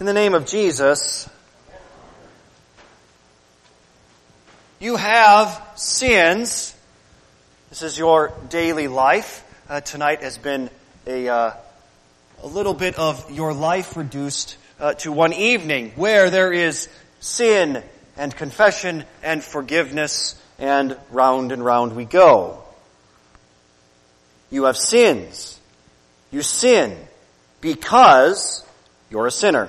In the name of Jesus, you have sins. This is your daily life. Uh, tonight has been a, uh, a little bit of your life reduced uh, to one evening where there is sin and confession and forgiveness and round and round we go. You have sins. You sin because you're a sinner.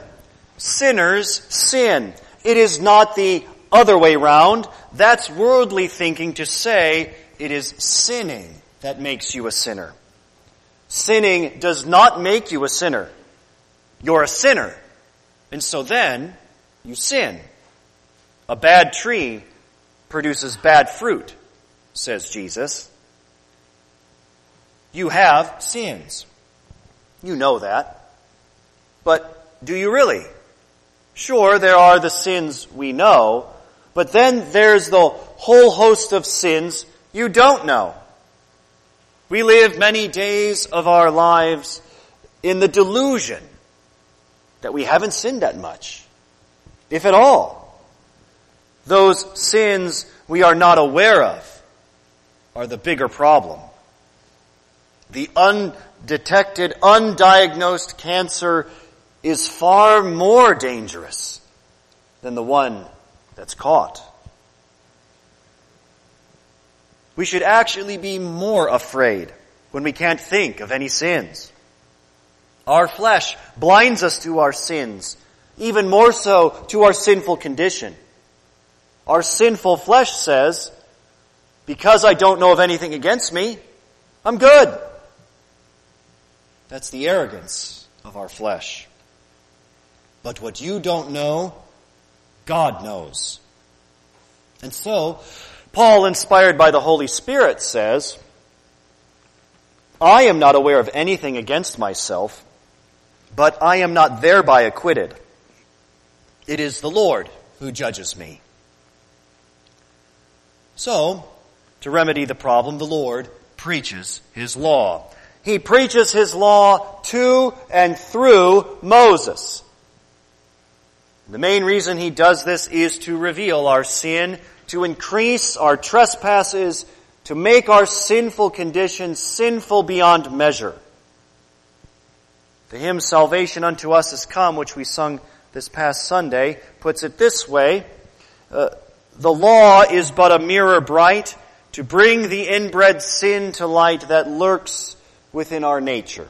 Sinners sin. It is not the other way round. That's worldly thinking to say it is sinning that makes you a sinner. Sinning does not make you a sinner. You're a sinner. And so then you sin. A bad tree produces bad fruit, says Jesus. You have sins. You know that. But do you really? Sure, there are the sins we know, but then there's the whole host of sins you don't know. We live many days of our lives in the delusion that we haven't sinned that much, if at all. Those sins we are not aware of are the bigger problem. The undetected, undiagnosed cancer is far more dangerous than the one that's caught. We should actually be more afraid when we can't think of any sins. Our flesh blinds us to our sins, even more so to our sinful condition. Our sinful flesh says, because I don't know of anything against me, I'm good. That's the arrogance of our flesh. But what you don't know, God knows. And so, Paul, inspired by the Holy Spirit, says, I am not aware of anything against myself, but I am not thereby acquitted. It is the Lord who judges me. So, to remedy the problem, the Lord preaches His law. He preaches His law to and through Moses. The main reason he does this is to reveal our sin, to increase our trespasses, to make our sinful condition sinful beyond measure. The hymn Salvation Unto Us Has Come, which we sung this past Sunday, puts it this way, uh, the law is but a mirror bright to bring the inbred sin to light that lurks within our nature.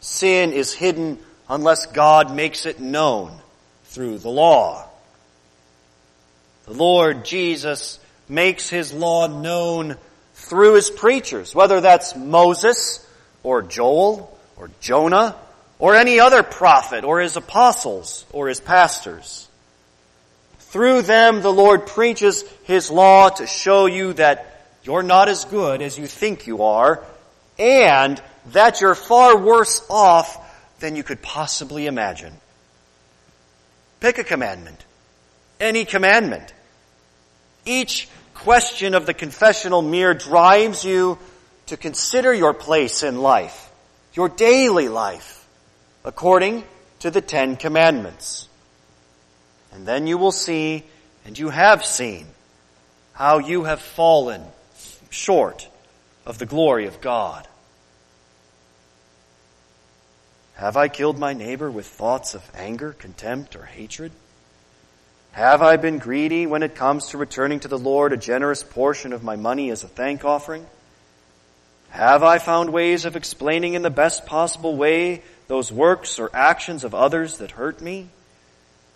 Sin is hidden unless God makes it known through the law. The Lord Jesus makes his law known through his preachers, whether that's Moses or Joel or Jonah or any other prophet or his apostles or his pastors. Through them the Lord preaches his law to show you that you're not as good as you think you are and that you're far worse off than you could possibly imagine. Pick a commandment. Any commandment. Each question of the confessional mirror drives you to consider your place in life, your daily life, according to the Ten Commandments. And then you will see, and you have seen, how you have fallen short of the glory of God. Have I killed my neighbor with thoughts of anger, contempt, or hatred? Have I been greedy when it comes to returning to the Lord a generous portion of my money as a thank offering? Have I found ways of explaining in the best possible way those works or actions of others that hurt me?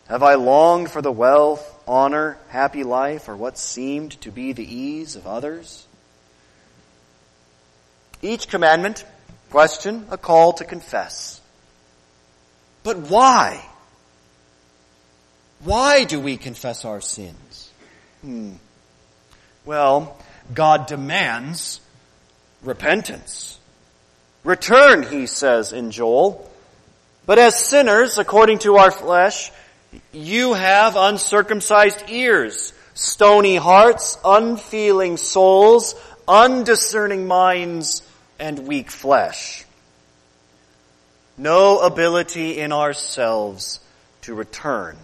Have I longed for the wealth, honor, happy life, or what seemed to be the ease of others? Each commandment, question, a call to confess. But why? Why do we confess our sins? Hmm. Well, God demands repentance. Return, he says in Joel. But as sinners, according to our flesh, you have uncircumcised ears, stony hearts, unfeeling souls, undiscerning minds, and weak flesh. No ability in ourselves to return.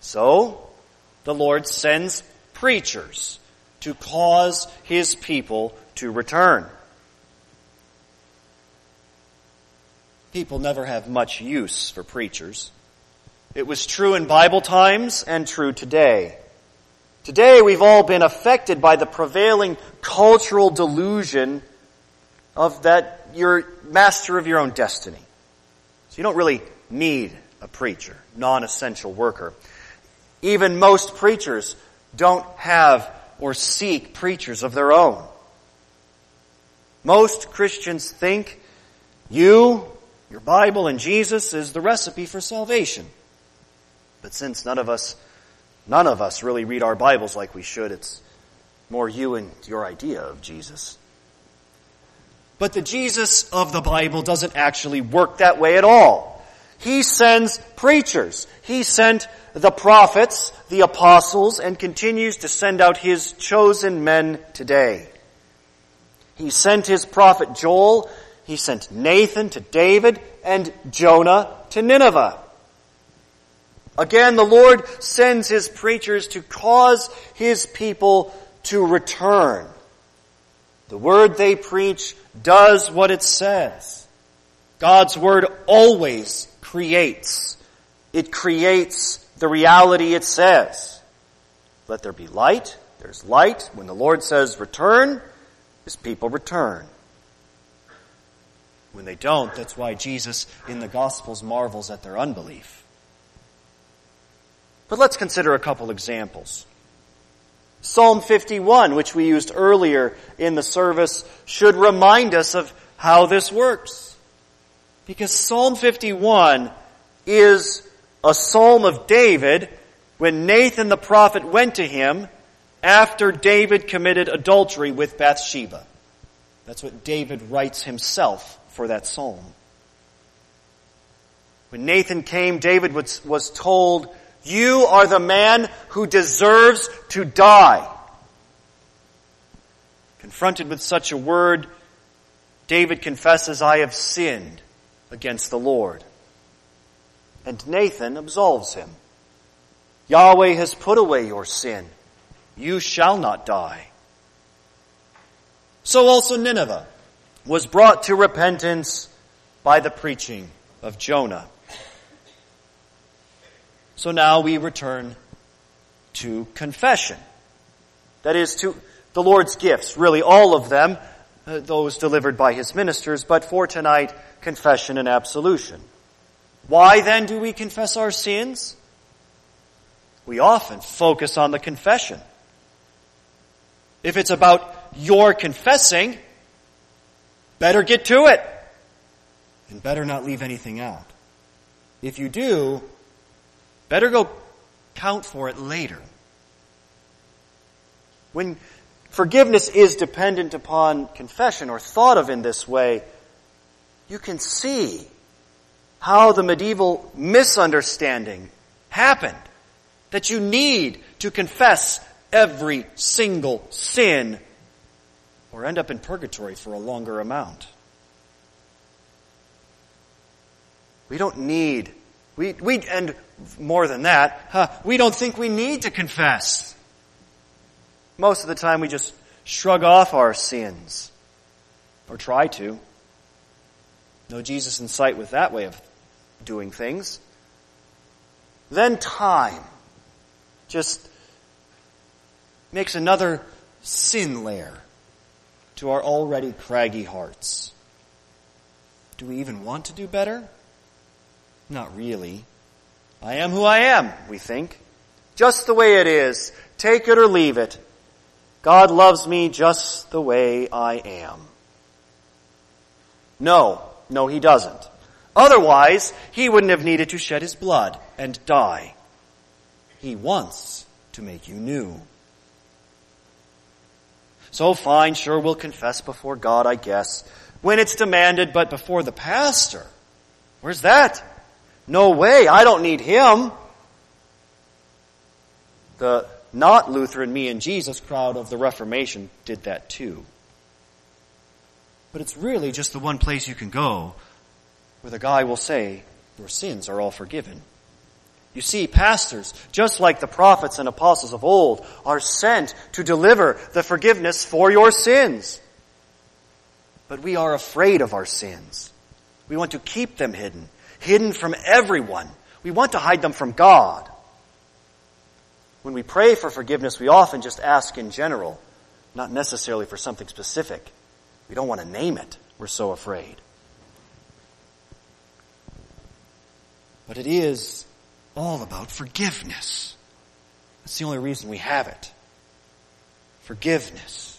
So, the Lord sends preachers to cause His people to return. People never have much use for preachers. It was true in Bible times and true today. Today we've all been affected by the prevailing cultural delusion of that you're master of your own destiny. So you don't really need a preacher, non-essential worker. Even most preachers don't have or seek preachers of their own. Most Christians think you, your Bible, and Jesus is the recipe for salvation. But since none of us None of us really read our Bibles like we should. It's more you and your idea of Jesus. But the Jesus of the Bible doesn't actually work that way at all. He sends preachers. He sent the prophets, the apostles, and continues to send out his chosen men today. He sent his prophet Joel, he sent Nathan to David, and Jonah to Nineveh. Again, the Lord sends His preachers to cause His people to return. The word they preach does what it says. God's word always creates. It creates the reality it says. Let there be light. There's light. When the Lord says return, His people return. When they don't, that's why Jesus in the Gospels marvels at their unbelief. But let's consider a couple examples. Psalm 51, which we used earlier in the service, should remind us of how this works. Because Psalm 51 is a psalm of David when Nathan the prophet went to him after David committed adultery with Bathsheba. That's what David writes himself for that psalm. When Nathan came, David was, was told you are the man who deserves to die. Confronted with such a word, David confesses, I have sinned against the Lord. And Nathan absolves him. Yahweh has put away your sin. You shall not die. So also Nineveh was brought to repentance by the preaching of Jonah. So now we return to confession. That is to the Lord's gifts, really all of them, uh, those delivered by His ministers, but for tonight, confession and absolution. Why then do we confess our sins? We often focus on the confession. If it's about your confessing, better get to it. And better not leave anything out. If you do, Better go count for it later. When forgiveness is dependent upon confession or thought of in this way, you can see how the medieval misunderstanding happened. That you need to confess every single sin or end up in purgatory for a longer amount. We don't need we, we, and more than that, huh, we don't think we need to confess. Most of the time we just shrug off our sins. Or try to. No Jesus in sight with that way of doing things. Then time just makes another sin layer to our already craggy hearts. Do we even want to do better? Not really. I am who I am, we think. Just the way it is. Take it or leave it. God loves me just the way I am. No, no, he doesn't. Otherwise, he wouldn't have needed to shed his blood and die. He wants to make you new. So fine, sure, we'll confess before God, I guess, when it's demanded, but before the pastor. Where's that? No way, I don't need him. The not Lutheran me and Jesus crowd of the Reformation did that too. But it's really just the one place you can go where the guy will say, Your sins are all forgiven. You see, pastors, just like the prophets and apostles of old, are sent to deliver the forgiveness for your sins. But we are afraid of our sins. We want to keep them hidden, hidden from everyone. We want to hide them from God. When we pray for forgiveness, we often just ask in general, not necessarily for something specific. We don't want to name it. We're so afraid. But it is all about forgiveness. That's the only reason we have it. Forgiveness.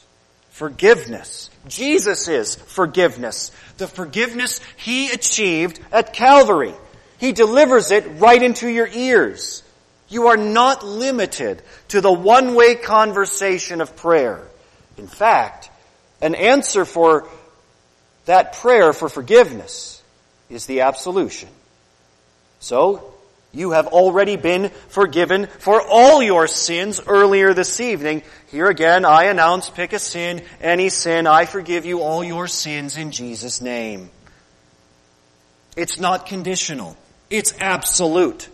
Forgiveness. Jesus is forgiveness. The forgiveness He achieved at Calvary. He delivers it right into your ears. You are not limited to the one-way conversation of prayer. In fact, an answer for that prayer for forgiveness is the absolution. So, you have already been forgiven for all your sins earlier this evening. Here again, I announce, pick a sin, any sin, I forgive you all your sins in Jesus' name. It's not conditional. It's absolute.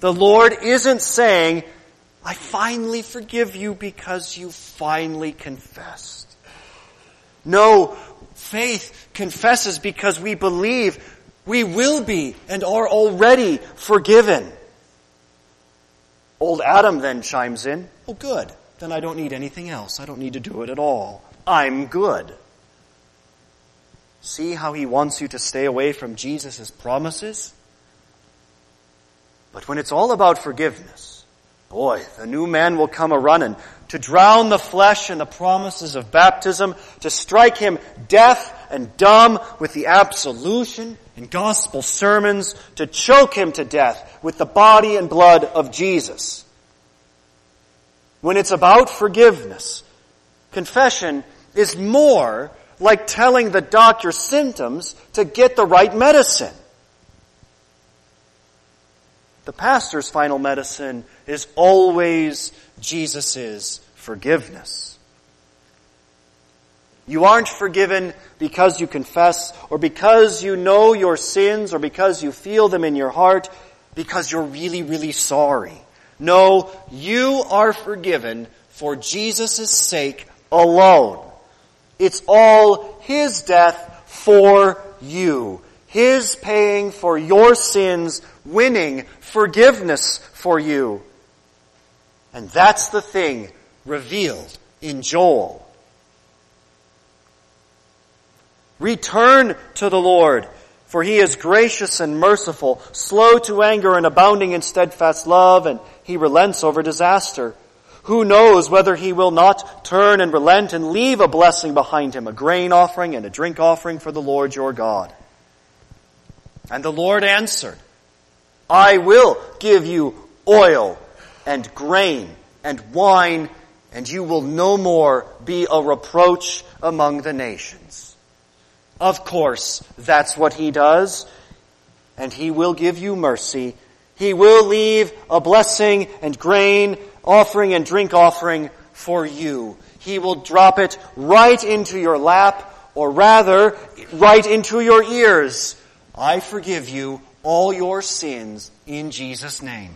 The Lord isn't saying, I finally forgive you because you finally confessed. No, faith confesses because we believe we will be and are already forgiven. Old Adam then chimes in, Oh, good. Then I don't need anything else. I don't need to do it at all. I'm good. See how he wants you to stay away from Jesus' promises? But when it's all about forgiveness, boy, the new man will come a running to drown the flesh in the promises of baptism, to strike him deaf and dumb with the absolution and gospel sermons, to choke him to death with the body and blood of Jesus. When it's about forgiveness, confession is more like telling the doctor symptoms to get the right medicine. The pastor's final medicine is always Jesus' forgiveness. You aren't forgiven because you confess or because you know your sins or because you feel them in your heart because you're really, really sorry. No, you are forgiven for Jesus' sake alone. It's all His death for you. His paying for your sins, winning forgiveness for you. And that's the thing revealed in Joel. Return to the Lord, for he is gracious and merciful, slow to anger and abounding in steadfast love, and he relents over disaster. Who knows whether he will not turn and relent and leave a blessing behind him, a grain offering and a drink offering for the Lord your God? And the Lord answered, I will give you oil and grain and wine, and you will no more be a reproach among the nations. Of course, that's what he does, and he will give you mercy. He will leave a blessing and grain offering and drink offering for you. He will drop it right into your lap, or rather, right into your ears. I forgive you all your sins in Jesus' name.